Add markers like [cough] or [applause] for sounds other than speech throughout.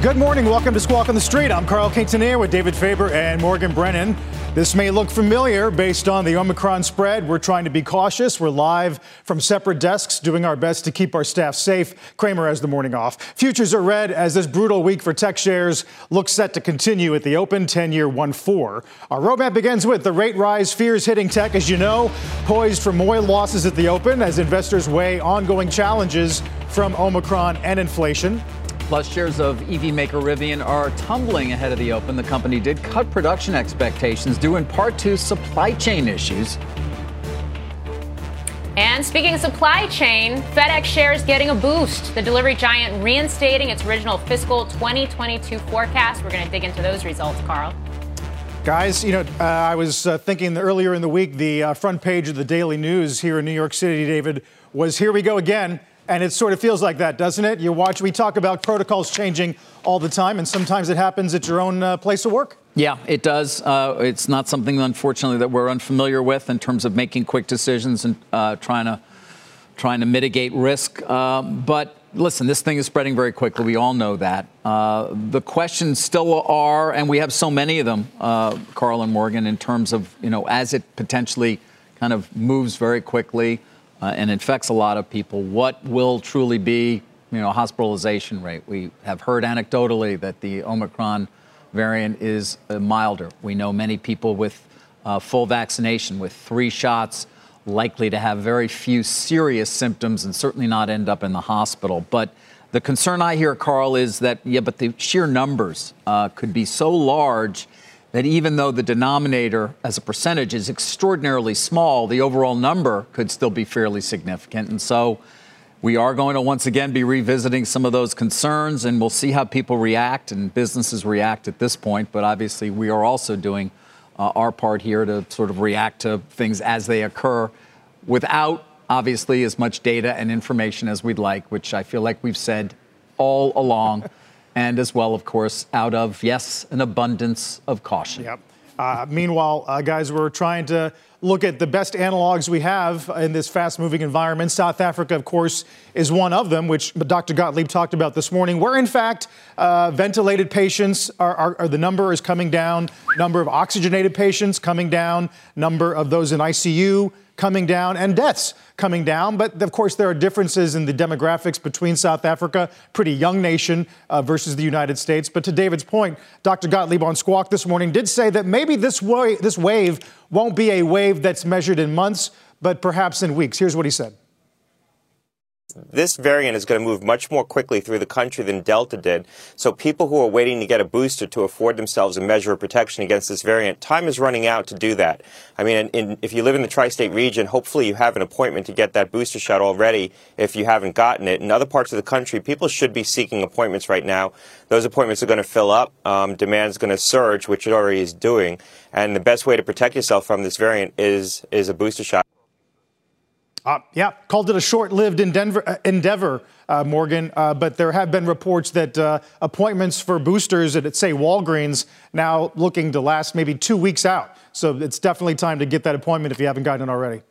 Good morning. Welcome to Squawk on the Street. I'm Carl Quintanilla with David Faber and Morgan Brennan. This may look familiar based on the Omicron spread. We're trying to be cautious. We're live from separate desks, doing our best to keep our staff safe. Cramer has the morning off. Futures are red as this brutal week for tech shares looks set to continue at the open 10 year 1 4. Our roadmap begins with the rate rise fears hitting tech, as you know, poised for more losses at the open as investors weigh ongoing challenges from Omicron and inflation. Plus, shares of EV maker Rivian are tumbling ahead of the open. The company did cut production expectations due in part to supply chain issues. And speaking of supply chain, FedEx shares getting a boost. The delivery giant reinstating its original fiscal 2022 forecast. We're going to dig into those results, Carl. Guys, you know, uh, I was uh, thinking earlier in the week, the uh, front page of the Daily News here in New York City, David, was here we go again. And it sort of feels like that, doesn't it? You watch, we talk about protocols changing all the time, and sometimes it happens at your own uh, place of work. Yeah, it does. Uh, it's not something, unfortunately, that we're unfamiliar with in terms of making quick decisions and uh, trying to trying to mitigate risk. Um, but listen, this thing is spreading very quickly. We all know that. Uh, the questions still are, and we have so many of them, uh, Carl and Morgan, in terms of you know as it potentially kind of moves very quickly uh, and infects a lot of people, what will truly be, you know, hospitalization rate? We have heard anecdotally that the Omicron variant is uh, milder. We know many people with uh, full vaccination, with three shots, likely to have very few serious symptoms and certainly not end up in the hospital. But the concern I hear, Carl, is that, yeah, but the sheer numbers uh, could be so large that even though the denominator as a percentage is extraordinarily small, the overall number could still be fairly significant. And so we are going to once again be revisiting some of those concerns, and we'll see how people react and businesses react at this point. But obviously, we are also doing uh, our part here to sort of react to things as they occur without obviously as much data and information as we'd like, which I feel like we've said all along and as well, of course, out of, yes, an abundance of caution. Yep. Uh, meanwhile, uh, guys, we're trying to look at the best analogs we have in this fast moving environment. South Africa, of course, is one of them, which Dr. Gottlieb talked about this morning, where in fact uh, ventilated patients are, are, are, the number is coming down, number of oxygenated patients coming down, number of those in ICU coming down and deaths coming down. But of course, there are differences in the demographics between South Africa, pretty young nation, uh, versus the United States. But to David's point, Dr. Gottlieb on Squawk this morning did say that maybe this, wa- this wave won't be a wave that's measured in months, but perhaps in weeks. Here's what he said this variant is going to move much more quickly through the country than Delta did. So people who are waiting to get a booster to afford themselves a measure of protection against this variant, time is running out to do that. I mean, in, in, if you live in the tri-state region, hopefully you have an appointment to get that booster shot already if you haven't gotten it. In other parts of the country, people should be seeking appointments right now. Those appointments are going to fill up. Um, demand is going to surge, which it already is doing. And the best way to protect yourself from this variant is, is a booster shot. Uh, yeah, called it a short-lived uh, endeavor, uh, Morgan. Uh, but there have been reports that uh, appointments for boosters at, say, Walgreens now looking to last maybe two weeks out. So it's definitely time to get that appointment if you haven't gotten it already.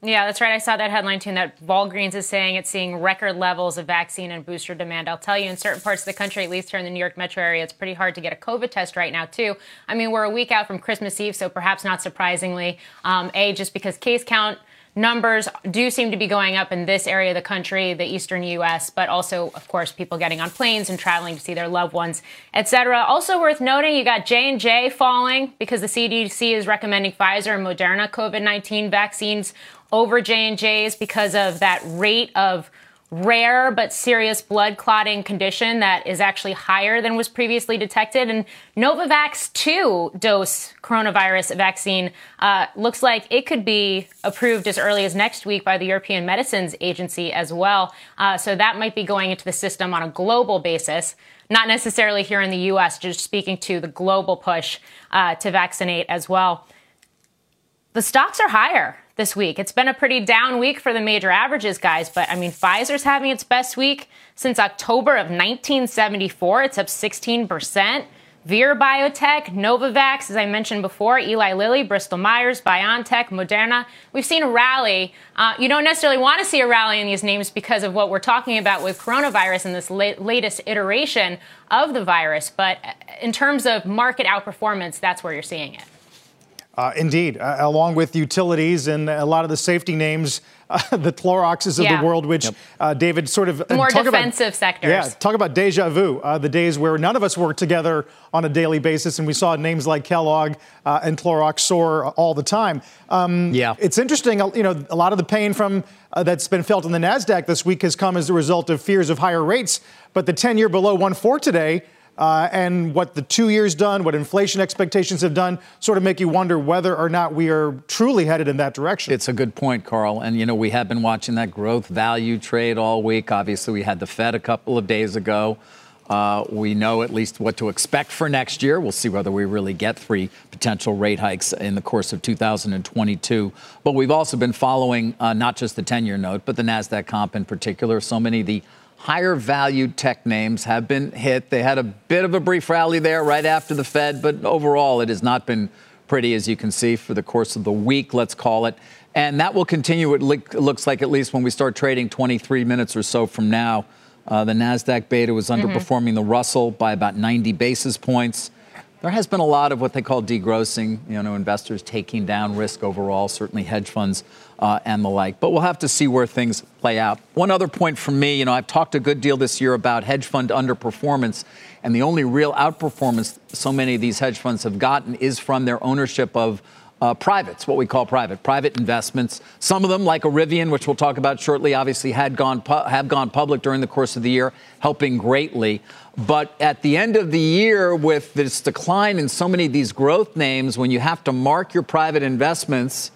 Yeah, that's right. I saw that headline too. That Walgreens is saying it's seeing record levels of vaccine and booster demand. I'll tell you, in certain parts of the country, at least here in the New York metro area, it's pretty hard to get a COVID test right now too. I mean, we're a week out from Christmas Eve, so perhaps not surprisingly, um, a just because case count numbers do seem to be going up in this area of the country, the eastern U.S., but also, of course, people getting on planes and traveling to see their loved ones, etc. Also worth noting, you got J and J falling because the CDC is recommending Pfizer and Moderna COVID-19 vaccines over J&J's because of that rate of rare but serious blood clotting condition that is actually higher than was previously detected. And Novavax 2 dose coronavirus vaccine uh, looks like it could be approved as early as next week by the European Medicines Agency as well. Uh, so that might be going into the system on a global basis. Not necessarily here in the U.S., just speaking to the global push uh, to vaccinate as well. The stocks are higher this week. It's been a pretty down week for the major averages, guys, but I mean, Pfizer's having its best week since October of 1974. It's up 16%. Vir Biotech, Novavax, as I mentioned before, Eli Lilly, Bristol Myers, BioNTech, Moderna. We've seen a rally. Uh, you don't necessarily want to see a rally in these names because of what we're talking about with coronavirus and this la- latest iteration of the virus. But in terms of market outperformance, that's where you're seeing it. Uh, indeed, uh, along with utilities and a lot of the safety names, [laughs] uh, the Cloroxes of Yeah. the world, which Yep. uh, David sort of More talk about- defensive sectors. Yeah, talk about deja vu. Uh, the days where none of us worked together on a daily basis, and we saw names like Kellogg uh, and Clorox soar all the time. Um, Yeah. it's interesting. uh, You know, a lot of the pain from uh, that's been felt in the Nasdaq this week has come as a result of fears of higher rates. But the 10-year below 1.4 today. Uh, and what the two years done, what inflation expectations have done, sort of make you wonder whether or not we are truly headed in that direction. It's a good point, Carl. And, you know, we have been watching that growth value trade all week. Obviously, we had the Fed a couple of days ago. Uh, we know at least what to expect for next year. We'll see whether we really get three potential rate hikes in the course of 2022. But we've also been following uh, not just the 10 year note, but the NASDAQ comp in particular. So many of the higher valued tech names have been hit. They had a bit of a brief rally there right after the Fed, but overall, it has not been pretty, as you can see, for the course of the week, let's call it. And that will continue, it looks like, at least when we start trading 23 minutes or so from now. Uh, the NASDAQ beta was underperforming the Russell by about 90 basis points. There has been a lot of what they call degrossing, you know, investors taking down risk overall, certainly hedge funds uh, and the like. But we'll have to see where things play out. One other point from me, you know, I've talked a good deal this year about hedge fund underperformance, and the only real outperformance so many of these hedge funds have gotten is from their ownership of uh, privates, what we call private, private investments. Some of them, like Arivian, which we'll talk about shortly, obviously had gone pu- have gone public during the course of the year, helping greatly. But at the end of the year, with this decline in so many of these growth names, when you have to mark your private investments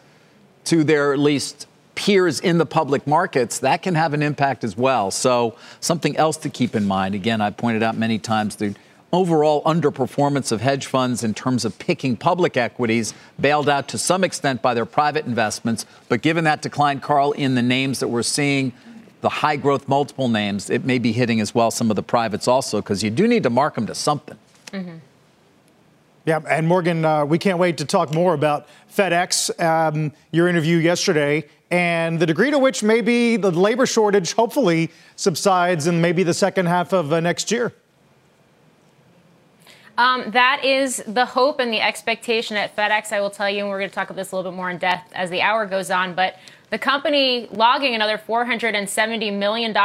to their at least peers in the public markets, that can have an impact as well. So something else to keep in mind. Again, I pointed out many times the overall underperformance of hedge funds in terms of picking public equities, bailed out to some extent by their private investments. But given that decline, Carl, in the names that we're seeing, the high growth multiple names, it may be hitting as well some of the privates also, because you do need to mark them to something. Mm-hmm. Yeah, and Morgan, uh, we can't wait to talk more about FedEx, um, your interview yesterday, and the degree to which maybe the labor shortage hopefully subsides in maybe the second half of uh, next year. Um, that is the hope and the expectation at FedEx. I will tell you, and we're going to talk about this a little bit more in depth as the hour goes on. But the company logging another $470 million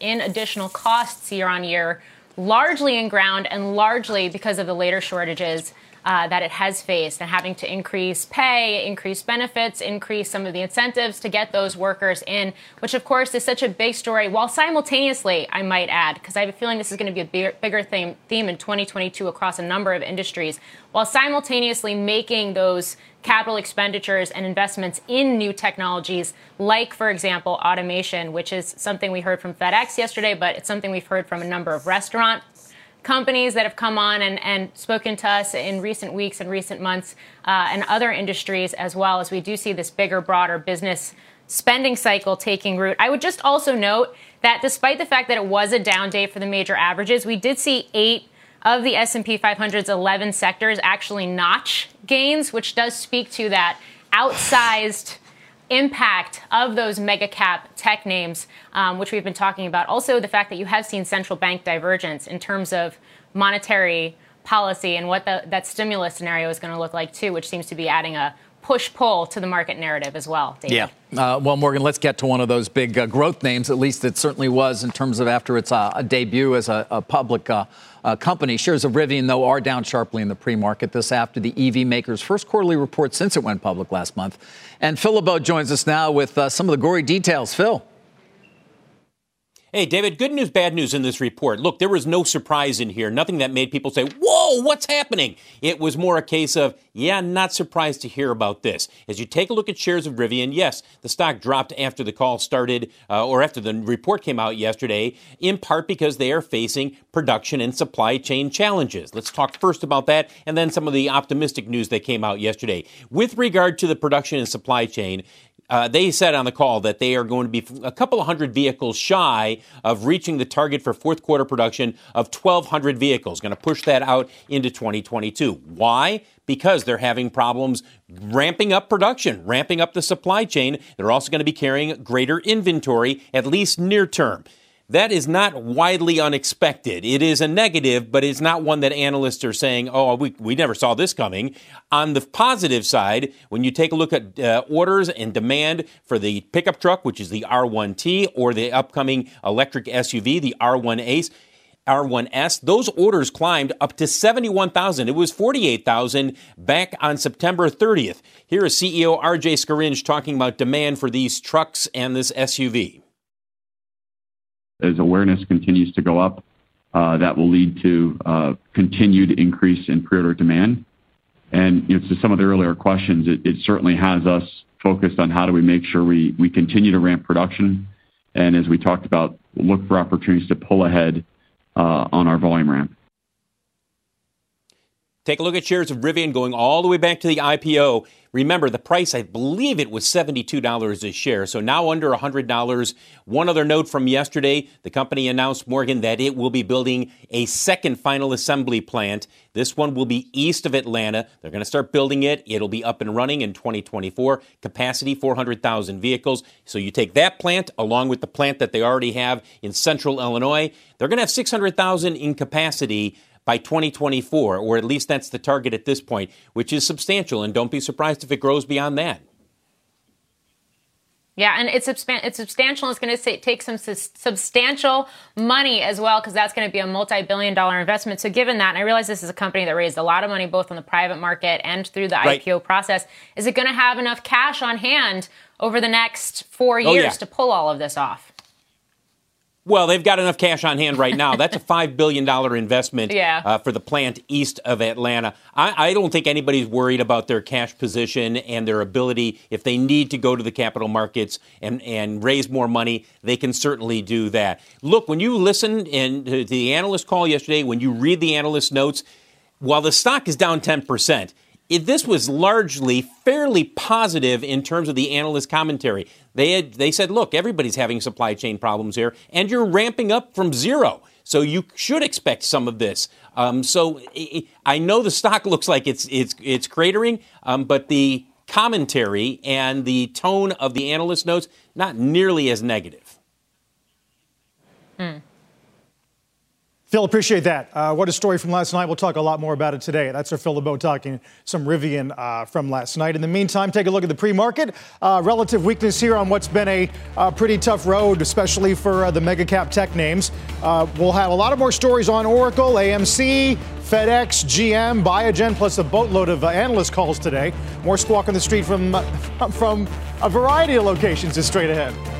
in additional costs year on year, largely in ground and largely because of the labor shortages. Uh, that it has faced and having to increase pay, increase benefits, increase some of the incentives to get those workers in, which of course is such a big story. While simultaneously, I might add, because I have a feeling this is going to be a bigger, bigger theme, theme in 2022 across a number of industries, while simultaneously making those capital expenditures and investments in new technologies, like, for example, automation, which is something we heard from FedEx yesterday, but it's something we've heard from a number of restaurant companies that have come on and, and spoken to us in recent weeks and recent months uh, and other industries as well as we do see this bigger, broader business spending cycle taking root. I would just also note that despite the fact that it was a down day for the major averages, we did see eight of the S&P 500's 11 sectors actually notch gains, which does speak to that outsized impact of those mega cap tech names, um, which we've been talking about. Also, the fact that you have seen central bank divergence in terms of monetary policy and what the, that stimulus scenario is going to look like, too, which seems to be adding a push pull to the market narrative as well. David. Yeah. Uh, well, Morgan, let's get to one of those big uh, growth names. At least it certainly was in terms of after its uh, debut as a, a public uh, uh, company. Shares of Rivian, though, are down sharply in the pre market. This after the EV maker's first quarterly report since it went public last month. And Phil LeBeau joins us now with uh, some of the gory details. Phil. Hey, David, good news, bad news in this report. Look, there was no surprise in here. Nothing that made people say, Whoa, what's happening? It was more a case of, Yeah, not surprised to hear about this. As you take a look at shares of Rivian, yes, the stock dropped after the call started uh, or after the report came out yesterday, in part because they are facing production and supply chain challenges. Let's talk first about that and then some of the optimistic news that came out yesterday. With regard to the production and supply chain, uh, they said on the call that they are going to be a couple of hundred vehicles shy of reaching the target for fourth quarter production of 1,200 vehicles. Going to push that out into 2022. Why? Because they're having problems ramping up production, ramping up the supply chain. They're also going to be carrying greater inventory, at least near term. That is not widely unexpected. It is a negative, but it's not one that analysts are saying, oh, we, we never saw this coming. On the positive side, when you take a look at uh, orders and demand for the pickup truck, which is the R1T, or the upcoming electric SUV, the R1 Ace, R1S, those orders climbed up to 71,000. It was 48,000 back on September 30th. Here is CEO RJ Scaringe talking about demand for these trucks and this SUV as awareness continues to go up, uh, that will lead to uh, continued increase in pre-order demand. And To some of the earlier questions, it certainly has us focused on how do we make sure we continue to ramp production, and as we talked about, look for opportunities to pull ahead uh, on our volume ramp. Take a look at shares of Rivian going all the way back to the IPO. Remember, the price, I believe it was $72 a share, so now under $100. One other note from yesterday the company announced, Morgan, that it will be building a second final assembly plant. This one will be east of Atlanta. They're going to start building it. It'll be up and running in 2024. Capacity 400,000 vehicles. So you take that plant along with the plant that they already have in central Illinois. They're going to have 600,000 in capacity by 2024, or at least that's the target at this point, which is substantial. And don't be surprised if it grows beyond that. Yeah, and it's it's substantial. It's going to take some substantial money as well because that's going to be a multi-billion-dollar investment. So, given that, and I realize this is a company that raised a lot of money both on the private market and through the right. IPO process, is it going to have enough cash on hand over the next four years oh, yeah. to pull all of this off? Well, they've got enough cash on hand right now. That's a [laughs] $5 billion investment yeah. uh, for the plant east of Atlanta. I, I, don't think anybody's worried about their cash position and their ability. If they need to go to the capital markets and, and raise more money, they can certainly do that. Look, when you listen in, to the analyst call yesterday, when you read the analyst notes, while the stock is down 10%, it, this was largely fairly positive in terms of the analyst commentary. They had, they said, look, everybody's having supply chain problems here, and you're ramping up from zero. So you should expect some of this. Um, so I know the stock [laughs] looks like it's it's it's cratering, um, but the commentary and the tone of the analyst notes not nearly as negative. Hmm. Phil, appreciate that. Uh, what a story from last night. We'll talk a lot more about it today. That's our Phil LeBeau talking some Rivian uh, from last night. In the meantime, take a look at the pre-market. Uh, relative weakness here on what's been a uh, pretty tough road, especially for uh, the mega cap tech names. Uh, we'll have a lot of more stories on Oracle, AMC, FedEx, GM, Biogen, plus a boatload of analyst calls today. More squawk on the street from, [laughs] from a variety of locations is straight ahead.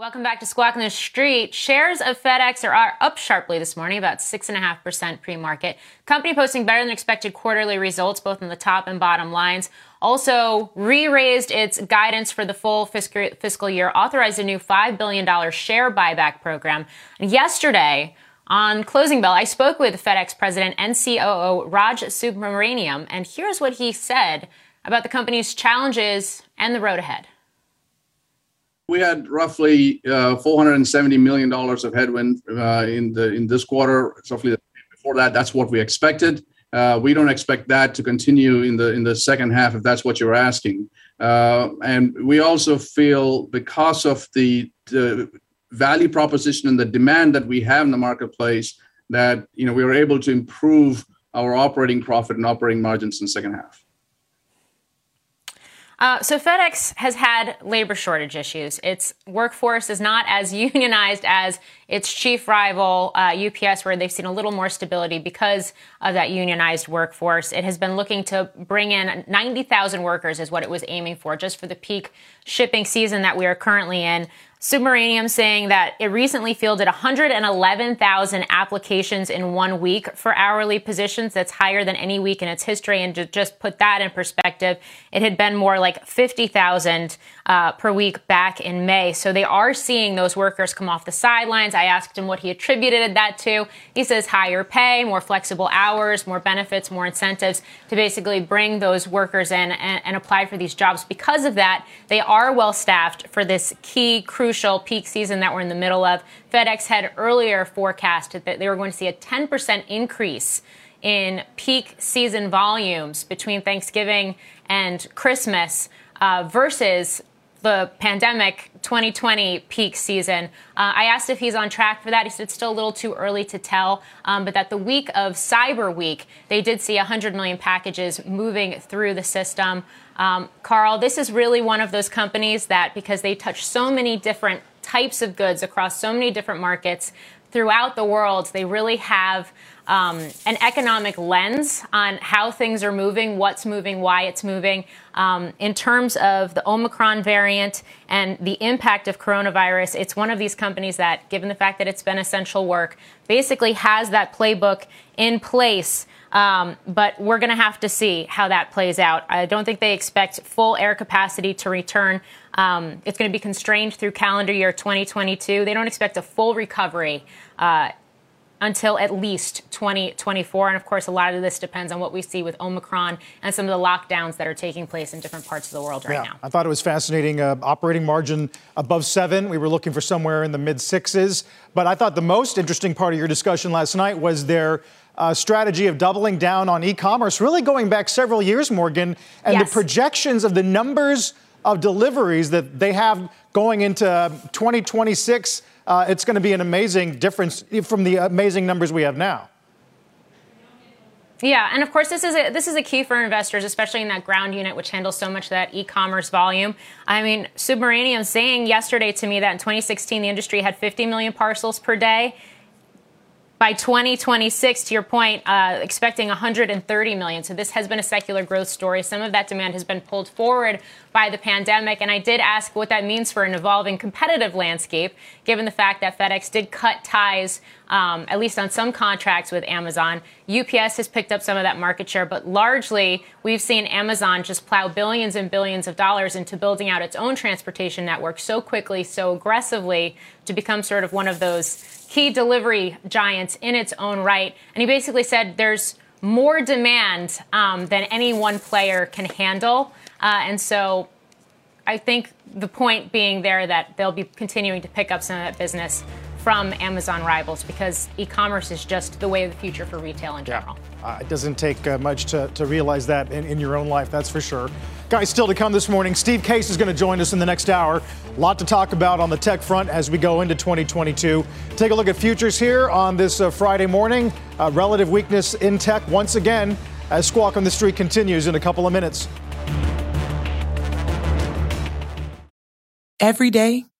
Welcome back to Squawk on the Street. Shares of FedEx are up sharply this morning, about 6.5% pre market. Company posting better than expected quarterly results, both on the top and bottom lines. Also, re raised its guidance for the full fiscal year, authorized a new $5 billion share buyback program. And yesterday, on Closing Bell, I spoke with FedEx President and COO Raj Subramaniam, and here's what he said about the company's challenges and the road ahead we had roughly uh, 470 million dollars of headwind uh, in the in this quarter. roughly before that, that's what we expected. Uh, we don't expect that to continue in the in the second half, if that's what you're asking. Uh, and we also feel because of the, the value proposition and the demand that we have in the marketplace, that you know we were able to improve our operating profit and operating margins in the second half. Uh, so FedEx has had labor shortage issues. Its workforce is not as [laughs] unionized as its chief rival, uh, UPS, where they've seen a little more stability because of that unionized workforce. It has been looking to bring in 90,000 workers, is what it was aiming for, just for the peak shipping season that we are currently in. Subramaniam saying that it recently fielded 111,000 applications in one week for hourly positions. That's higher than any week in its history. And to just put that in perspective, it had been more like 50,000 uh, per week back in May. So they are seeing those workers come off the sidelines. I asked him what he attributed that to. He says higher pay, more flexible hours, more benefits, more incentives to basically bring those workers in and, and apply for these jobs. Because of that, they are well staffed for this key crucial peak season that we're in the middle of. FedEx had earlier forecasted that they were going to see a 10% increase in peak season volumes between Thanksgiving and Christmas uh, versus the pandemic 2020 peak season. Uh, I asked if he's on track for that. He said it's still a little too early to tell, um, but that the week of Cyber Week, they did see 100 million packages moving through the system. Um, Carl, this is really one of those companies that, because they touch so many different types of goods across so many different markets throughout the world, they really have um, an economic lens on how things are moving, what's moving, why it's moving. Um, in terms of the Omicron variant and the impact of coronavirus, it's one of these companies that, given the fact that it's been essential work, basically has that playbook in place um, but we're going to have to see how that plays out. I don't think they expect full air capacity to return. Um, it's going to be constrained through calendar year 2022. They don't expect a full recovery. Uh, until at least 2024. And of course, a lot of this depends on what we see with Omicron and some of the lockdowns that are taking place in different parts of the world right yeah, now. I thought it was fascinating. Uh, operating margin above seven. We were looking for somewhere in the mid sixes. But I thought the most interesting part of your discussion last night was their uh, strategy of doubling down on e commerce, really going back several years, Morgan, and yes. the projections of the numbers of deliveries that they have going into 2026. Uh, it's going to be an amazing difference from the amazing numbers we have now. Yeah, and of course this is a, this is a key for investors, especially in that ground unit which handles so much of that e-commerce volume. I mean, Subramaniam saying yesterday to me that in 2016 the industry had 50 million parcels per day by 2026, to your point, uh, expecting 130 million. So this has been a secular growth story. Some of that demand has been pulled forward by the pandemic. And I did ask what that means for an evolving competitive landscape, given the fact that FedEx did cut ties, um, at least on some contracts with Amazon. UPS has picked up some of that market share, but largely we've seen Amazon just plow billions and billions of dollars into building out its own transportation network so quickly, so aggressively to become sort of one of those key delivery giants in its own right. And he basically said there's more demand um, than any one player can handle. Uh, and so I think the point being there that they'll be continuing to pick up some of that business from Amazon rivals because e-commerce is just the way of the future for retail in general. Yeah. Uh, it doesn't take uh, much to, to realize that in, in your own life, that's for sure. Guys, still to come this morning. Steve Case is going to join us in the next hour. A lot to talk about on the tech front as we go into 2022. Take a look at futures here on this uh, Friday morning. Uh, relative weakness in tech once again as Squawk on the Street continues in a couple of minutes. Every day,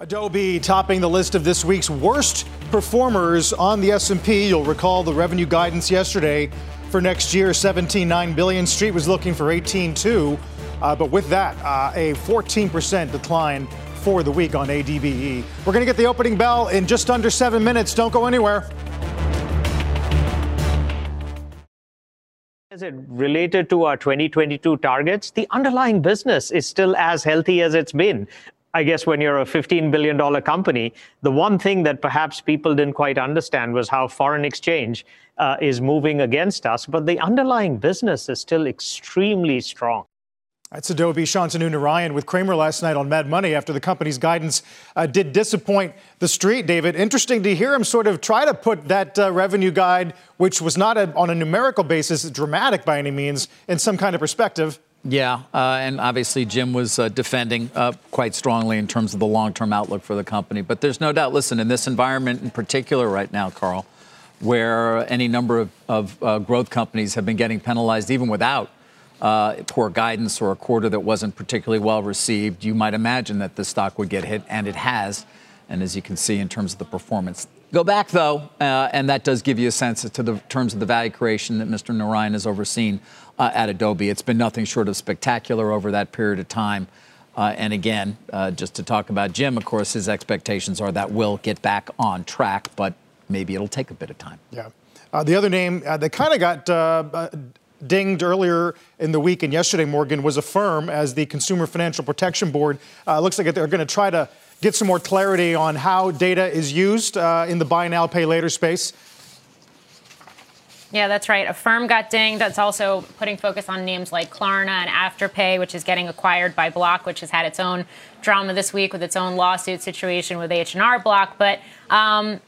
Adobe topping the list of this week's worst performers on the S&P. You'll recall the revenue guidance yesterday for next year 17.9 billion. Street was looking for 18.2, uh, but with that, uh, a 14% decline for the week on ADBE. We're going to get the opening bell in just under seven minutes. Don't go anywhere. As it related to our 2022 targets, the underlying business is still as healthy as it's been. I guess when you're a $15 billion company, the one thing that perhaps people didn't quite understand was how foreign exchange uh, is moving against us. But the underlying business is still extremely strong. That's Adobe Shantanu Narayan with Cramer last night on Mad Money after the company's guidance uh, did disappoint the street, David. Interesting to hear him sort of try to put that uh, revenue guide, which was not a, on a numerical basis dramatic by any means, in some kind of perspective. Yeah, uh, and obviously Jim was uh, defending uh, quite strongly in terms of the long term outlook for the company. But there's no doubt, listen, in this environment in particular right now, Carl, where any number of, of uh, growth companies have been getting penalized even without uh, poor guidance or a quarter that wasn't particularly well received, you might imagine that the stock would get hit, and it has. And as you can see in terms of the performance, Go back though, uh, and that does give you a sense to the terms of the value creation that Mr. Narayan has overseen uh, at Adobe. It's been nothing short of spectacular over that period of time. Uh, and again, uh, just to talk about Jim, of course, his expectations are that we'll get back on track, but maybe it'll take a bit of time. Yeah. Uh, the other name uh, that kind of got dinged earlier in the week and yesterday, Morgan, was Affirm as the Consumer Financial Protection Board. Uh, looks like they're going to try to get some more clarity on how data is used uh, in the buy now, pay later space. Yeah, that's right. Affirm got dinged. That's also putting focus on names like Klarna and Afterpay, which is getting acquired by Block, which has had its own drama this week with its own lawsuit situation with H&R Block. But um,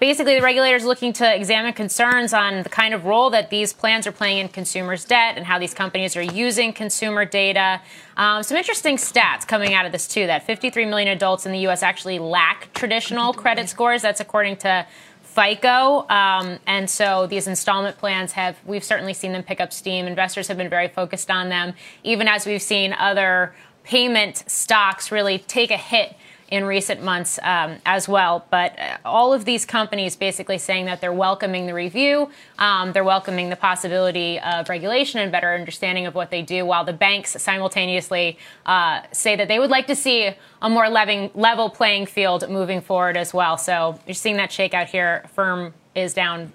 basically the regulators looking to examine concerns on the kind of role that these plans are playing in consumers' debt and how these companies are using consumer data. Um, some interesting stats coming out of this too. That 53 million adults in the U.S. actually lack traditional credit scores. That's according to FICO. Um, and so these installment plans have, we've certainly seen them pick up steam. Investors have been very focused on them, even as we've seen other payment stocks really take a hit in recent months um, as well. But uh, all of these companies basically saying that they're welcoming the review, um, they're welcoming the possibility of regulation and better understanding of what they do, while the banks simultaneously uh, say that they would like to see a more level playing field moving forward as well. So you're seeing that shakeout here. Firm is down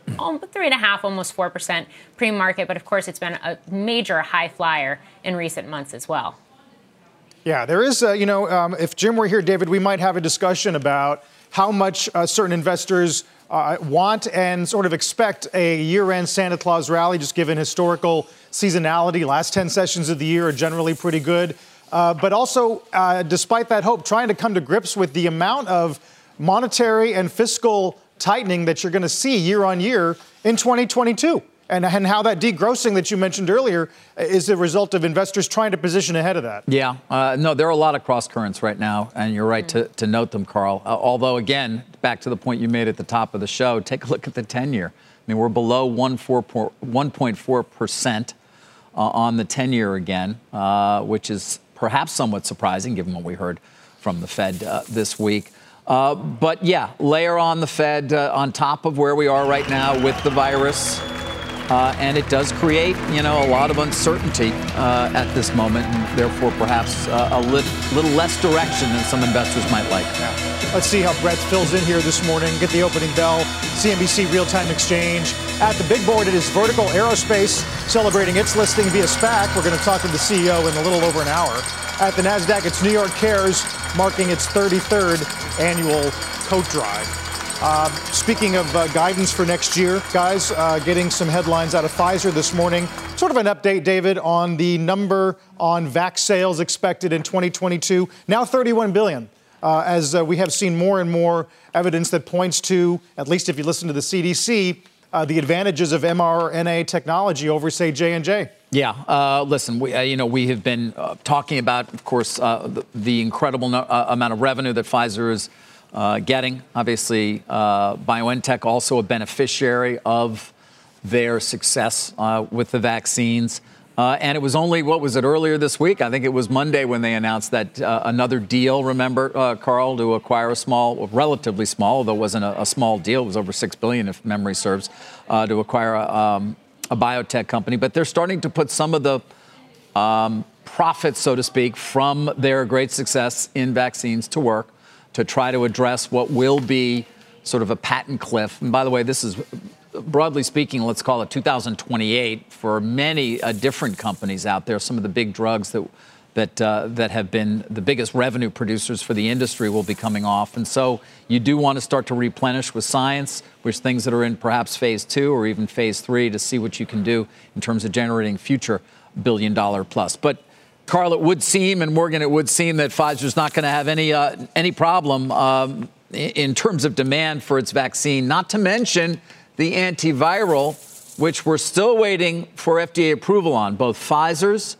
three and a half, almost four percent pre-market, but of course it's been a major high flyer in recent months as well. Yeah, there is, uh, you know, um, if Jim were here, David, we might have a discussion about how much uh, certain investors uh, want and sort of expect a year end Santa Claus rally, just given historical seasonality. Last 10 sessions of the year are generally pretty good. Uh, but also, uh, despite that hope, trying to come to grips with the amount of monetary and fiscal tightening that you're going to see year on year in 2022. And, and how that degrossing that you mentioned earlier is the result of investors trying to position ahead of that. Yeah, uh, no, there are a lot of cross currents right now, and you're right to, to note them, Carl. Uh, although, again, back to the point you made at the top of the show, take a look at the 10 year. I mean, we're below 1.4% uh, on the 10 year again, uh, which is perhaps somewhat surprising given what we heard from the Fed uh, this week. Uh, but yeah, layer on the Fed on top of where we are right now with the virus. Uh, and it does create, you know, a lot of uncertainty uh, at this moment, and therefore perhaps uh, a lit- little less direction than some investors might like. Yeah. Let's see how breadth fills in here this morning. Get the opening bell. CNBC Real Time Exchange. At the big board, it is Vertical Aerospace celebrating its listing via SPAC. We're going to talk to the CEO in a little over an hour. At the NASDAQ, it's New York Cares marking its 33rd annual coat drive. Uh, speaking of uh, guidance for next year, guys, uh, getting some headlines out of Pfizer this morning. Sort of an update, David, on the number on vac sales expected in 2022. Now 31 billion. Uh, as uh, we have seen more and more evidence that points to, at least if you listen to the CDC, uh, the advantages of mRNA technology over, say, J and J. Yeah, listen, we, you know, we have been talking about, of course, the, the, incredible no- amount of revenue that Pfizer is uh, getting. Obviously, uh, BioNTech also a beneficiary of their success uh, with the vaccines. Uh, and it was only, what was it, earlier this week? I think it was Monday when they announced that uh, another deal, remember, uh, Carl, to acquire a small, relatively small, although it wasn't a, a, small deal, it was over 6 billion, if memory serves, to acquire a, um, a, biotech company. But they're starting to put some of the um, profits, so to speak, from their great success in vaccines to work to try to address what will be sort of a patent cliff. And by the way, this is broadly speaking, let's call it 2028 for many uh, different companies out there. Some of the big drugs that that uh, that have been the biggest revenue producers for the industry will be coming off, and so you do want to start to replenish with science, with things that are in perhaps phase two or even phase three to see what you can do in terms of generating future billion dollar plus. But Carl, it would seem, and Morgan, it would seem that Pfizer's not going to have any uh, any problem um, in terms of demand for its vaccine. Not to mention the antiviral, which we're still waiting for FDA approval on, both Pfizer's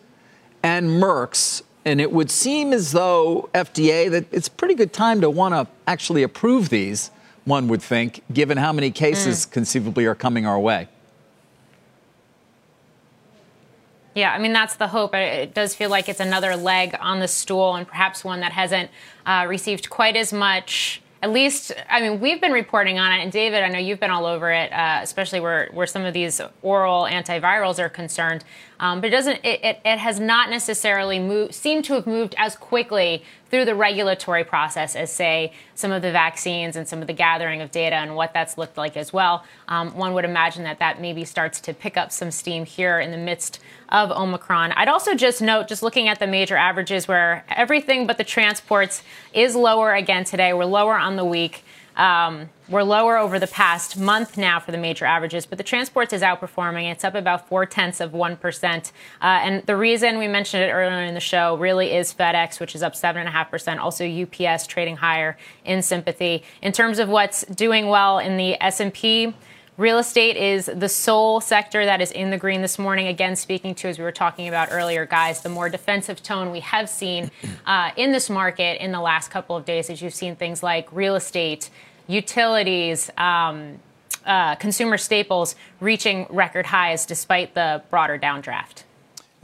and Merck's. And it would seem as though FDA that it's a pretty good time to want to actually approve these. One would think, given how many cases mm. conceivably are coming our way. Yeah, I mean, that's the hope. It does feel like it's another leg on the stool and perhaps one that hasn't uh, received quite as much. At least, I mean, we've been reporting on it, and David, I know you've been all over it, uh, especially where, where some of these oral antivirals are concerned. Um, but it doesn't. It, it, it has not necessarily moved, seemed to have moved as quickly through the regulatory process as, say, some of the vaccines and some of the gathering of data and what that's looked like as well. Um, one would imagine that that maybe starts to pick up some steam here in the midst of Omicron. I'd also just note, just looking at the major averages, where everything but the transports is lower again today. We're lower on the week. Um, we're lower over the past month now for the major averages, but the transports is outperforming. It's up about four tenths of 1%. Uh, and the reason we mentioned it earlier in the show really is FedEx, which is up 7.5%. Also UPS trading higher in sympathy. In terms of what's doing well in the S&P, Real estate is the sole sector that is in the green this morning. Again, speaking to, as we were talking about earlier, guys, the more defensive tone we have seen [clears throat] uh, in this market in the last couple of days, as you've seen things like real estate, utilities, um, uh, consumer staples reaching record highs despite the broader downdraft.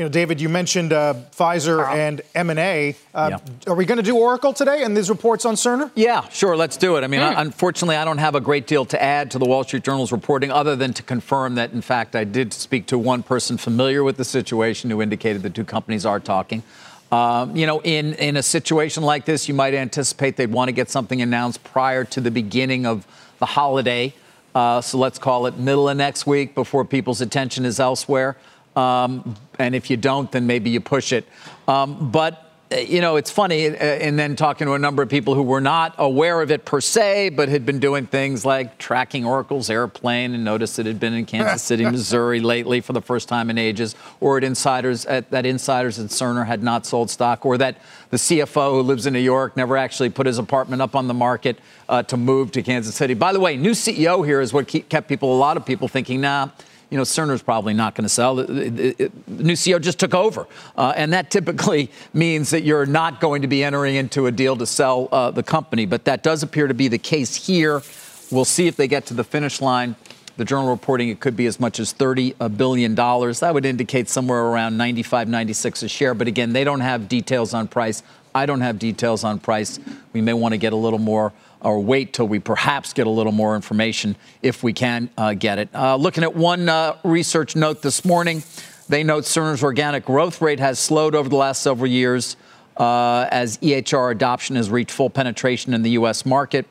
You know, David, you mentioned uh, Pfizer Carl. and M&A. Uh, yeah. Are we going to do Oracle today and these reports on Cerner? Yeah, sure. Let's do it. I mean, mm. unfortunately, I don't have a great deal to add to the Wall Street Journal's reporting other than to confirm that, in fact, I did speak to one person familiar with the situation who indicated the two companies are talking. Um, you know, in, in a situation like this, you might anticipate they'd want to get something announced prior to the beginning of the holiday. Uh, so let's call it middle of next week before people's attention is elsewhere. Um, and if you don't, then maybe you push it. Um, but you know, it's funny, uh, and then talking to a number of people who were not aware of it per se, but had been doing things like tracking Oracle's airplane and noticed it had been in Kansas City, [laughs] Missouri lately for the first time in ages, or at insiders at, that insiders at Cerner had not sold stock, or that the CFO who lives in New York never actually put his apartment up on the market uh, to move to Kansas City. By the way, new CEO here is what kept people, a lot of people thinking, nah you know, Cerner's probably not going to sell. The, the, the, new CEO just took over. Uh, and that typically [laughs] means that you're not going to be entering into a deal to sell uh, the company. But that does appear to be the case here. We'll see if they get to the finish line. The journal reporting it could be as much as $30 billion. That would indicate somewhere around 95, 96 a share. But again, they don't have details on price. I don't have details on price. We may want to get a little more or wait till we perhaps get a little more information if we can uh, get it. Uh, looking at one uh, research note this morning, they note Cerner's organic growth rate has slowed over the last several years uh, as EHR adoption has reached full penetration in the U.S. market.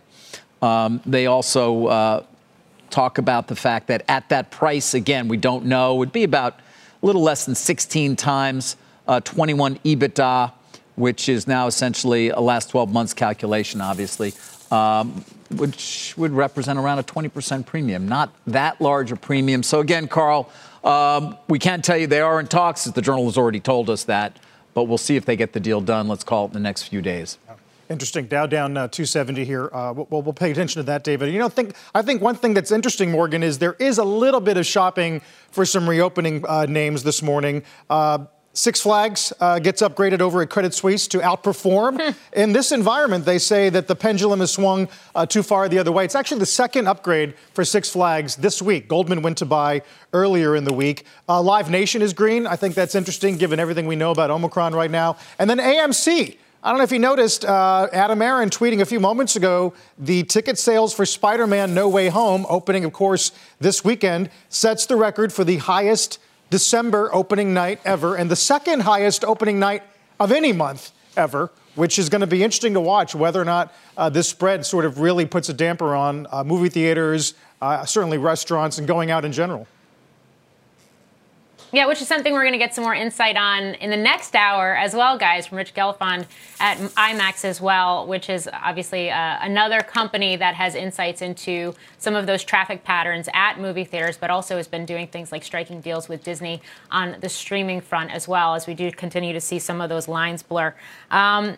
Um, they also uh, talk about the fact that at that price, again, we don't know, would be about a little less than 16 times uh, 21 EBITDA, which is now essentially a last 12 months calculation, obviously, um, which would represent around a 20% premium. Not that large a premium. So, again, Carl, um, we can't tell you they are in talks, as the journal has already told us that, but we'll see if they get the deal done, let's call it, in the next few days. Interesting. Dow down uh, 270 here. Uh, we'll, we'll, pay attention to that, David. You know, think I think one thing that's interesting, Morgan, is there is a little bit of shopping for some reopening uh, names this morning. Uh, Six Flags uh, gets upgraded over at Credit Suisse to outperform. Hmm. In this environment, they say that the pendulum has swung uh, too far the other way. It's actually the second upgrade for Six Flags this week. Goldman went to buy earlier in the week. Live Nation is green. I think that's interesting given everything we know about Omicron right now. And then AMC I don't know if you noticed, uh, Adam Aron tweeting a few moments ago the ticket sales for Spider Man No Way Home, opening, of course, this weekend, sets the record for the highest December opening night ever and the second highest opening night of any month ever, which is going to be interesting to watch whether or not uh, this spread sort of really puts a damper on uh, movie theaters, uh, certainly restaurants, and going out in general. Yeah, which is something we're going to get some more insight on in the next hour as well, guys, from Rich Gelfond at IMAX as well, which is obviously uh, another company that has insights into some of those traffic patterns at movie theaters, but also has been doing things like striking deals with Disney on the streaming front as well, as we do continue to see some of those lines blur. Um,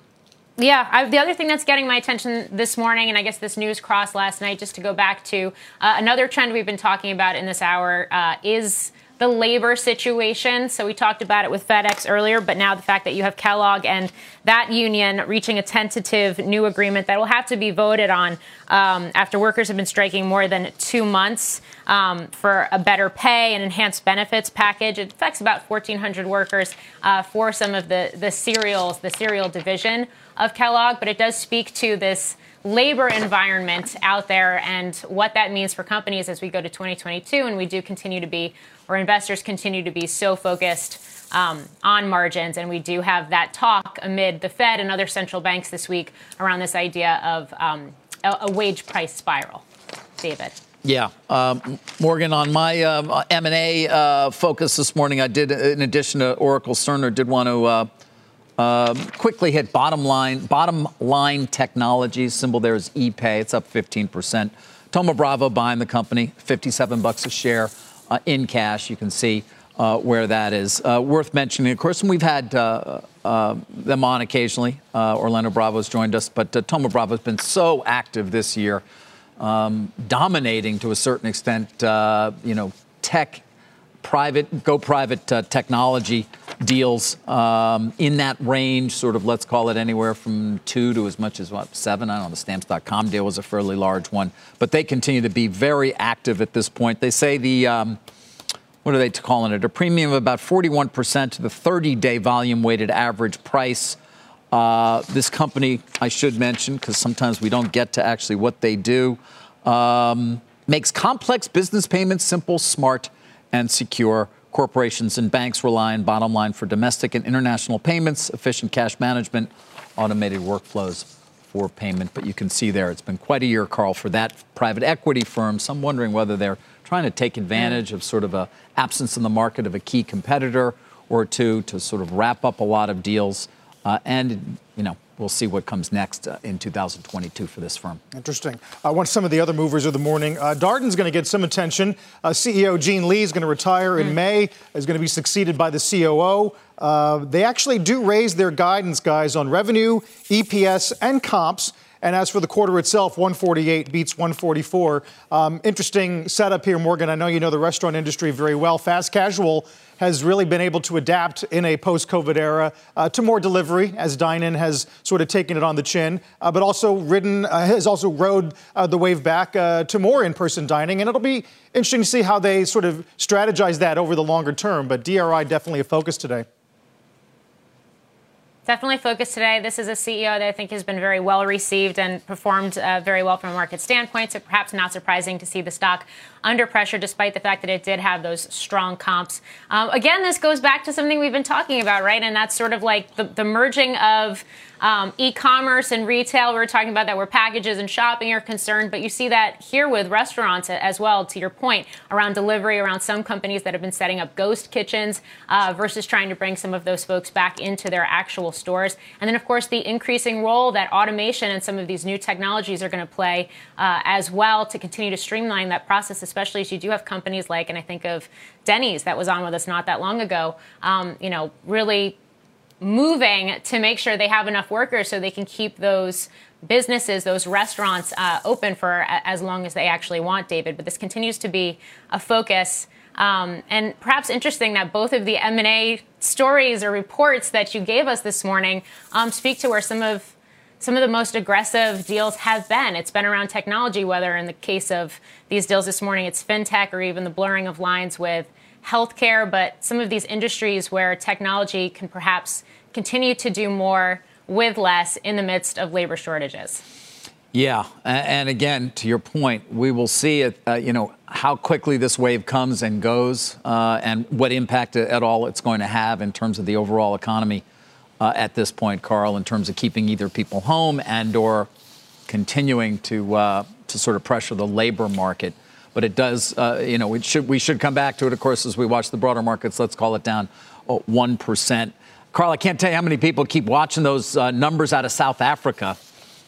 yeah, I, the other thing that's getting my attention this morning, and I guess this news crossed last night, just to go back to uh, another trend we've been talking about in this hour, uh, is the labor situation. So we talked about it with FedEx earlier, but now the fact that you have Kellogg and that union reaching a tentative new agreement that will have to be voted on um, after workers have been striking more than two months um, for a better pay and enhanced benefits package. It affects about 1,400 workers uh, for some of the, the cereals, the cereal division of Kellogg, but it does speak to this labor environment out there and what that means for companies as we go to 2022 and we do continue to be or investors continue to be so focused um, on margins. And we do have that talk amid the Fed and other central banks this week around this idea of um, a, a, wage price spiral. David. Yeah, um, Morgan. On my uh, M and A uh, focus this morning, I did, in addition to Oracle Cerner, did want to uh, uh, quickly hit Bottomline. Bottom line technologies symbol there is ePay. It's up 15 percent. Thoma Bravo buying the company, 57 bucks a share uh, in cash. You can see uh, where that is. Uh, worth mentioning, of course, and we've had uh, uh, them on occasionally. Orlando Bravo's joined us, but Thoma Bravo has been so active this year, um, dominating to a certain extent, you know, tech private, go private uh, technology deals um, in that range, sort of, let's call it anywhere from two to as much as what, seven? I don't know. The stamps.com deal was a fairly large one. But they continue to be very active at this point. They say the, um, what are they calling it? A premium of about 41% to the 30 day volume weighted average price. Uh, this company, I should mention, because sometimes we don't get to actually what they do, um, makes complex business payments simple, smart, and secure. Corporations and banks rely on Bottomline for domestic and international payments, efficient cash management, automated workflows for payment. But you can see there, it's been quite a year, Carl, for that private equity firm. Some wondering whether they're trying to take advantage of sort of a absence in the market of a key competitor or two to sort of wrap up a lot of deals. Uh, and, you know, we'll see what comes next uh, in 2022 for this firm. Interesting. I want some of the other movers of the morning. Uh, Darden's going to get some attention. Uh, CEO Gene Lee is going to retire in mm. May, is going to be succeeded by the COO. Uh, they actually do raise their guidance, guys, on revenue, EPS, and comps. And as for the quarter itself, 148 beats 144. Um, interesting setup here, Morgan. I know you know the restaurant industry very well. Fast casual has really been able to adapt in a post COVID era uh, to more delivery as dine in has sort of taken it on the chin, uh, but also ridden, uh, has also rode uh, the wave back uh, to more in person dining. And it'll be interesting to see how they sort of strategize that over the longer term. But DRI definitely a focus today. Definitely focused today. This is a CEO that I think has been very well received and performed uh, very well from a market standpoint. So perhaps not surprising to see the stock under pressure, despite the fact that it did have those strong comps. Um, again, this goes back to something we've been talking about, right? And that's sort of like the, the merging of um, e-commerce and retail. We were talking about that where packages and shopping are concerned, but you see that here with restaurants as well. To your point around delivery, around some companies that have been setting up ghost kitchens uh, versus trying to bring some of those folks back into their actual stores, and then of course the increasing role that automation and some of these new technologies are going to play uh, as well to continue to streamline that process, especially as you do have companies like, and I think of Denny's that was on with us not that long ago. Um, you know, really moving to make sure they have enough workers so they can keep those businesses, those restaurants uh, open for as long as they actually want, David. But this continues to be a focus. Um, and perhaps interesting that both of the M&A stories or reports that you gave us this morning um, speak to where some of some of the most aggressive deals have been. It's been around technology, whether in the case of these deals this morning, it's fintech or even the blurring of lines with healthcare, but some of these industries where technology can perhaps continue to do more with less in the midst of labor shortages. Yeah, and again, to your point, we will see it. Uh, you know how quickly this wave comes and goes, uh, and what impact at all it's going to have in terms of the overall economy uh, at this point, Carl. In terms of keeping either people home and/or continuing to uh, to sort of pressure the labor market. But it does, uh, you know, we should we should come back to it, of course, as we watch the broader markets. Let's call it down oh, one percent. Carl, I can't tell you how many people keep watching those uh, numbers out of South Africa.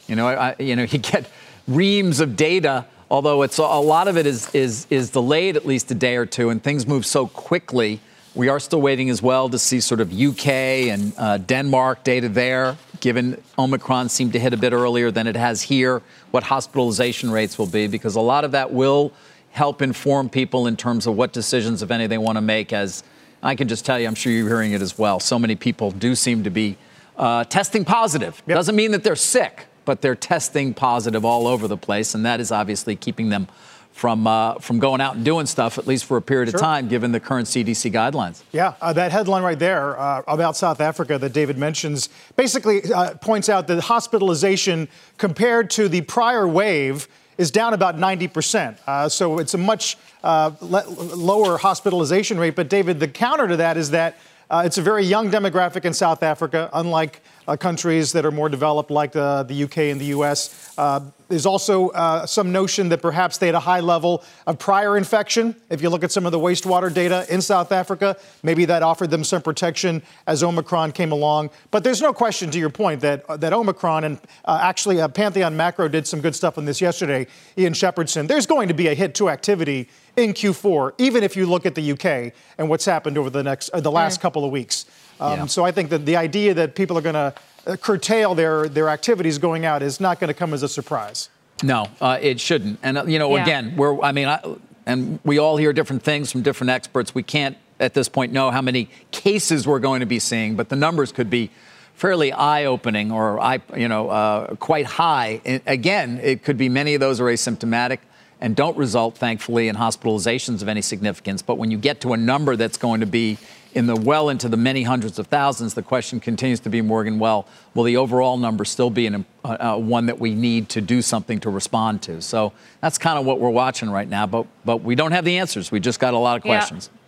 You know, I, you know, [laughs] you get reams of data, although it's a lot of it is is is delayed at least a day or two, and things move so quickly. We are still waiting as well to see sort of UK and uh, Denmark data there, given Omicron seemed to hit a bit earlier than it has here, what hospitalization rates will be, because a lot of that will help inform people in terms of what decisions, if any, they want to make as I can just tell you, I'm sure you're hearing it as well. So many people do seem to be uh, testing positive. Yep. Doesn't mean that they're sick, but they're testing positive all over the place, and that is obviously keeping them from uh, from going out and doing stuff at least for a period sure. of time, given the current CDC guidelines. Yeah, uh, that headline right there uh, about South Africa that David mentions basically uh, points out that hospitalization compared to the prior wave is down about 90%. Uh, so it's a much uh, le- lower hospitalization rate. But, David, the counter to that is that uh, it's a very young demographic in South Africa, unlike uh, countries that are more developed like the, the UK and the US. Uh, there's also uh, some notion that perhaps they had a high level of prior infection. If you look at some of the wastewater data in South Africa, maybe that offered them some protection as Omicron came along. But there's no question, to your point, that that Omicron and uh, actually uh, Pantheon Macro did some good stuff on this yesterday. Ian Shepherdson, there's going to be a hit to activity in Q4, even if you look at the UK and what's happened over the next uh, the last couple of weeks. Um, yeah. So I think that the idea that people are going to uh, curtail their their activities going out is not going to come as a surprise. No, uh, it shouldn't. And uh, you know, yeah. again, we're I mean, I, and we all hear different things from different experts. We can't at this point know how many cases we're going to be seeing, but the numbers could be fairly eye-opening or you know uh, quite high. And again, it could be many of those are asymptomatic and don't result, thankfully, in hospitalizations of any significance. But when you get to a number that's going to be in the well into the many hundreds of thousands, the question continues to be, Morgan, well, will the overall number still be an, uh, uh, one that we need to do something to respond to? So that's kind of what we're watching right now, but, but we don't have the answers. We just got a lot of questions. Yeah.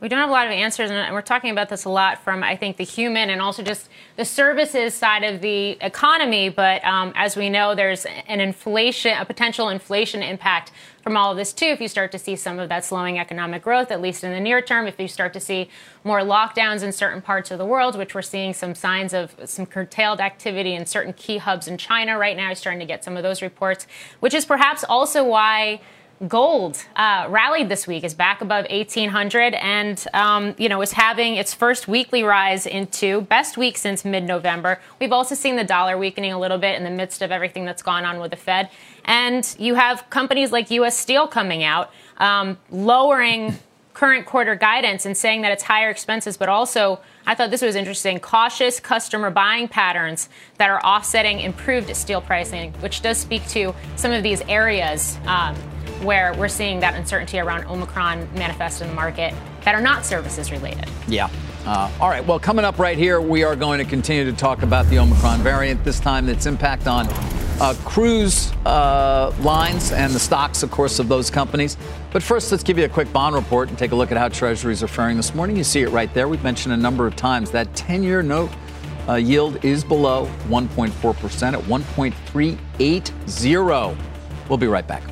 We don't have a lot of answers, and we're talking about this a lot from, I think, the human and also just the services side of the economy. But um, as we know, there's an inflation, a potential inflation impact from all of this too. If you start to see some of that slowing economic growth, at least in the near term, if you start to see more lockdowns in certain parts of the world, which we're seeing some signs of some curtailed activity in certain key hubs in China right now, starting to get some of those reports, which is perhaps also why Gold uh, rallied this week, is back above 1800, and um, you know is having its first weekly rise into best week since mid-November. We've also seen the dollar weakening a little bit in the midst of everything that's gone on with the Fed, and you have companies like U.S. Steel coming out um, lowering current quarter guidance and saying that it's higher expenses, but also I thought this was interesting cautious customer buying patterns that are offsetting improved steel pricing, which does speak to some of these areas. Um, where we're seeing that uncertainty around Omicron manifest in the market that are not services related. Yeah. Uh, all right. Well, coming up right here, we are going to continue to talk about the Omicron variant, this time its impact on uh, cruise uh, lines and the stocks, of course, of those companies. But first, let's give you a quick bond report and take a look at how treasuries are faring this morning. You see it right there. We've mentioned a number of times that 10 year note uh, yield is below 1.4% at 1.380. We'll be right back.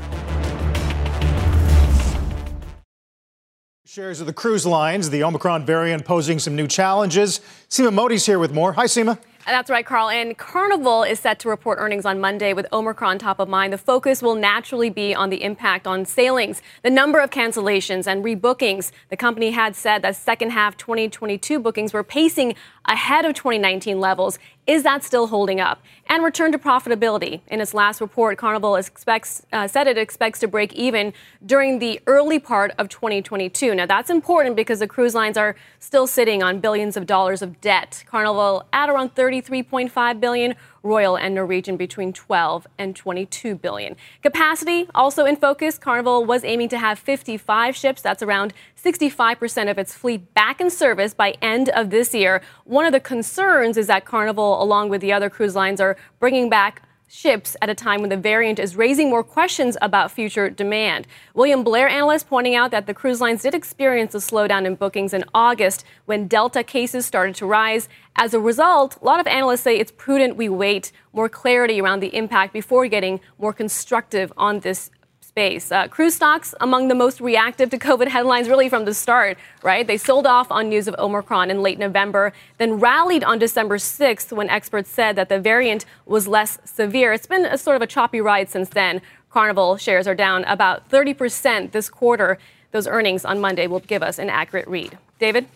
Shares of the cruise lines, the Omicron variant posing some new challenges. Seema Modi's here with more. Hi, Seema. That's right, Carl. And Carnival is set to report earnings on Monday with Omicron top of mind. The focus will naturally be on the impact on sailings, the number of cancellations and rebookings. The company had said that second half 2022 bookings were pacing ahead of 2019 levels. Is that still holding up? And return to profitability. In its last report, Carnival expects, uh, said it expects to break even during the early part of 2022. Now, that's important because the cruise lines are still sitting on billions of dollars of debt. Carnival at around 33.5 billion, Royal and Norwegian between 12 and 22 billion. Capacity also in focus. Carnival was aiming to have 55 ships. That's around 65% of its fleet back in service by end of this year. One of the concerns is that Carnival, along with the other cruise lines, are bringing back ships at a time when the variant is raising more questions about future demand. William Blair analyst pointing out that the cruise lines did experience a slowdown in bookings in August when Delta cases started to rise. As a result, a lot of analysts say it's prudent we wait more clarity around the impact before getting more constructive on this space. Uh, cruise stocks among the most reactive to COVID headlines really from the start, right? They sold off on news of Omicron in late November, then rallied on December 6th when experts said that the variant was less severe. It's been a sort of a choppy ride since then. Carnival shares are down about 30% this quarter. Those earnings on Monday will give us an accurate read. David?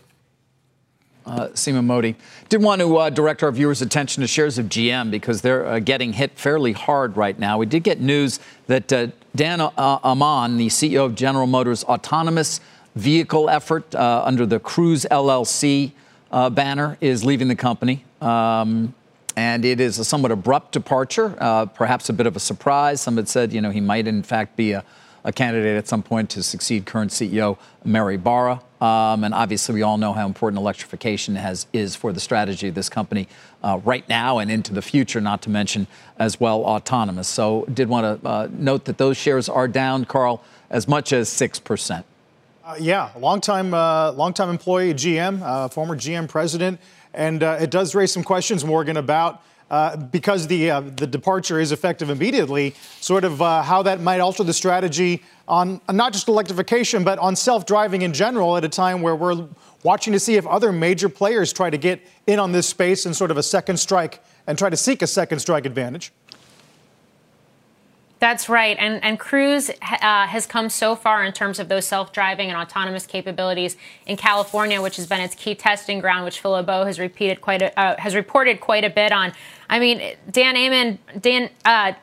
uh, Seema Modi. Did want to uh, direct our viewers' attention to shares of GM because they're uh, getting hit fairly hard right now. We did get news that uh, Dan uh, Ammann, the CEO of General Motors' autonomous vehicle effort uh, under the Cruise LLC banner, is leaving the company. Um, and it is a somewhat abrupt departure, perhaps a bit of a surprise. Some had said, you know, he might in fact be a a candidate at some point to succeed current CEO Mary Barra. Um, and obviously, we all know how important electrification has is for the strategy of this company uh, right now and into the future. Not to mention as well autonomous. So, did want to uh, note that those shares are down, Carl, as much as six percent. Uh, yeah, longtime, uh, longtime employee GM, uh, former GM president, and uh, it does raise some questions, Morgan, about uh, because the uh, the departure is effective immediately, sort of uh, how that might alter the strategy on not just electrification, but on self-driving in general at a time where we're watching to see if other major players try to get in on this space and sort of a second strike and try to seek a second strike advantage. That's right. And, and Cruise uh, has come so far in terms of those self driving and autonomous capabilities in California, which has been its key testing ground, which Phil LeBeau has, repeated quite a, uh, has reported quite a bit on. I mean, Dan Ammann, Dan, uh,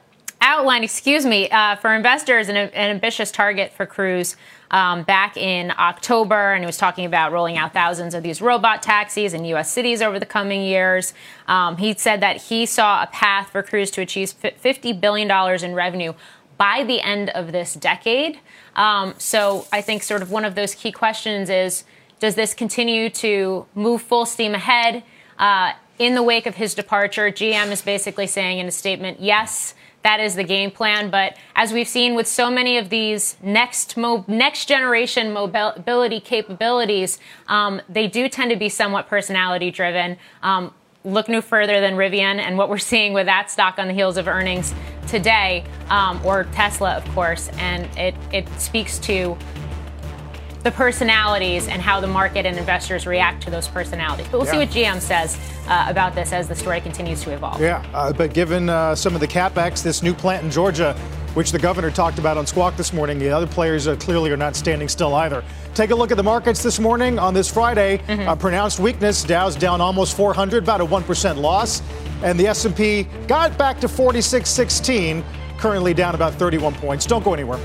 outlined, excuse me, uh, for investors an, an, ambitious target for Cruise um, back in October, and he was talking about rolling out thousands of these robot taxis in U.S. cities over the coming years. Um, he said that he saw a path for Cruise to achieve $50 billion in revenue by the end of this decade. Um, so I think sort of one of those key questions is does this continue to move full steam ahead? Uh, in the wake of his departure, GM is basically saying in a statement, yes, that is the game plan. But as we've seen with so many of these next next generation mobility capabilities, um, they do tend to be somewhat personality driven. Um, look no further than Rivian and what we're seeing with that stock on the heels of earnings today, um, or Tesla, of course, and it it speaks to the personalities and how the market and investors react to those personalities. But we'll yeah. see what GM says uh, about this as the story continues to evolve. Yeah, uh, but given uh, some of the capex, this new plant in Georgia which the governor talked about on Squawk this morning. The other players uh, clearly are not standing still either. Take a look at the markets this morning on this Friday. Mm-hmm. Uh, pronounced weakness. Dow's down almost 400, about a 1% loss. And the S&P got back to 4616, currently down about 31 points. Don't go anywhere.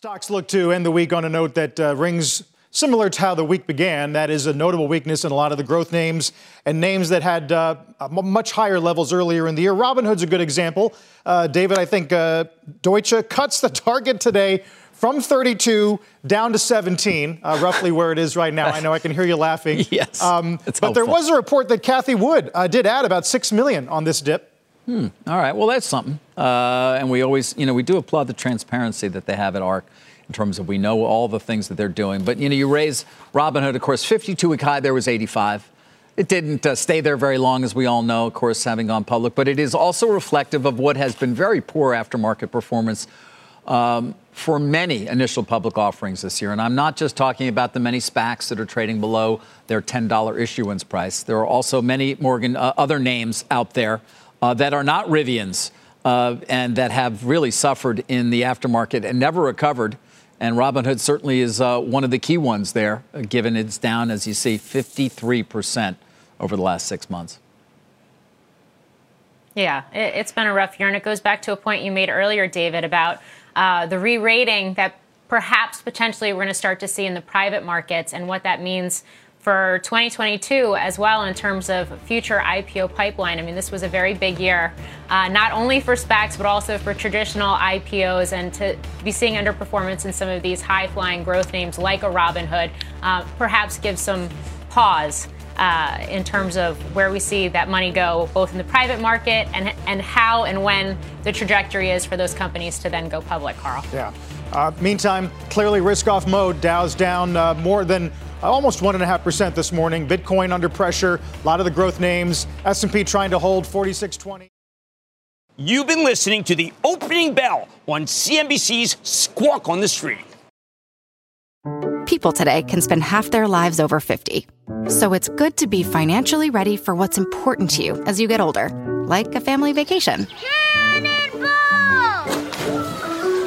Stocks look to end the week on a note that uh, rings similar to how the week began. That is a notable weakness in a lot of the growth names and names that had uh, much higher levels earlier in the year. Robinhood's a good example. Uh, David, I think uh, Deutsche cuts the target today from 32 down to 17, uh, roughly where it is right now. I know I can hear you laughing. [laughs] yes, um, but helpful. there was a report that Cathie Wood uh, did add about six million on this dip. Hmm. All right. Well, that's something. Uh, and we always, you know, we do applaud the transparency that they have at ARK in terms of we know all the things that they're doing. But, you know, you raise Robinhood, of course, 52 week high, there was 85. It didn't uh, stay there very long, as we all know, of course, having gone public. But it is also reflective of what has been very poor aftermarket performance um, for many initial public offerings this year. And I'm not just talking about the many SPACs that are trading below their $10 issuance price. There are also many Morgan uh, other names out there uh, that are not Rivians uh, and that have really suffered in the aftermarket and never recovered. And Robinhood certainly is uh, one of the key ones there, uh, given it's down, as you see, 53% over the last six months. Yeah, it, has been a rough year. And it goes back to a point you made earlier, David, about uh, the re rating that perhaps potentially we're going to start to see in the private markets and what that means for 2022 as well in terms of future IPO pipeline. I mean, this was a very big year, uh, not only for SPACs, but also for traditional IPOs, and to be seeing underperformance in some of these high flying growth names like a Robinhood uh, perhaps gives some pause. Uh, in terms of where we see that money go, both in the private market and and how and when the trajectory is for those companies to then go public, Carl. Yeah. Uh, meantime, clearly risk-off mode. Dow's down uh, more than almost 1.5% this morning. Bitcoin under pressure. A lot of the growth names. S&P trying to hold 4620. You've been listening to the opening bell on CNBC's Squawk on the Street. People today can spend half their lives over 50. So it's good to be financially ready for what's important to you as you get older, like a family vacation.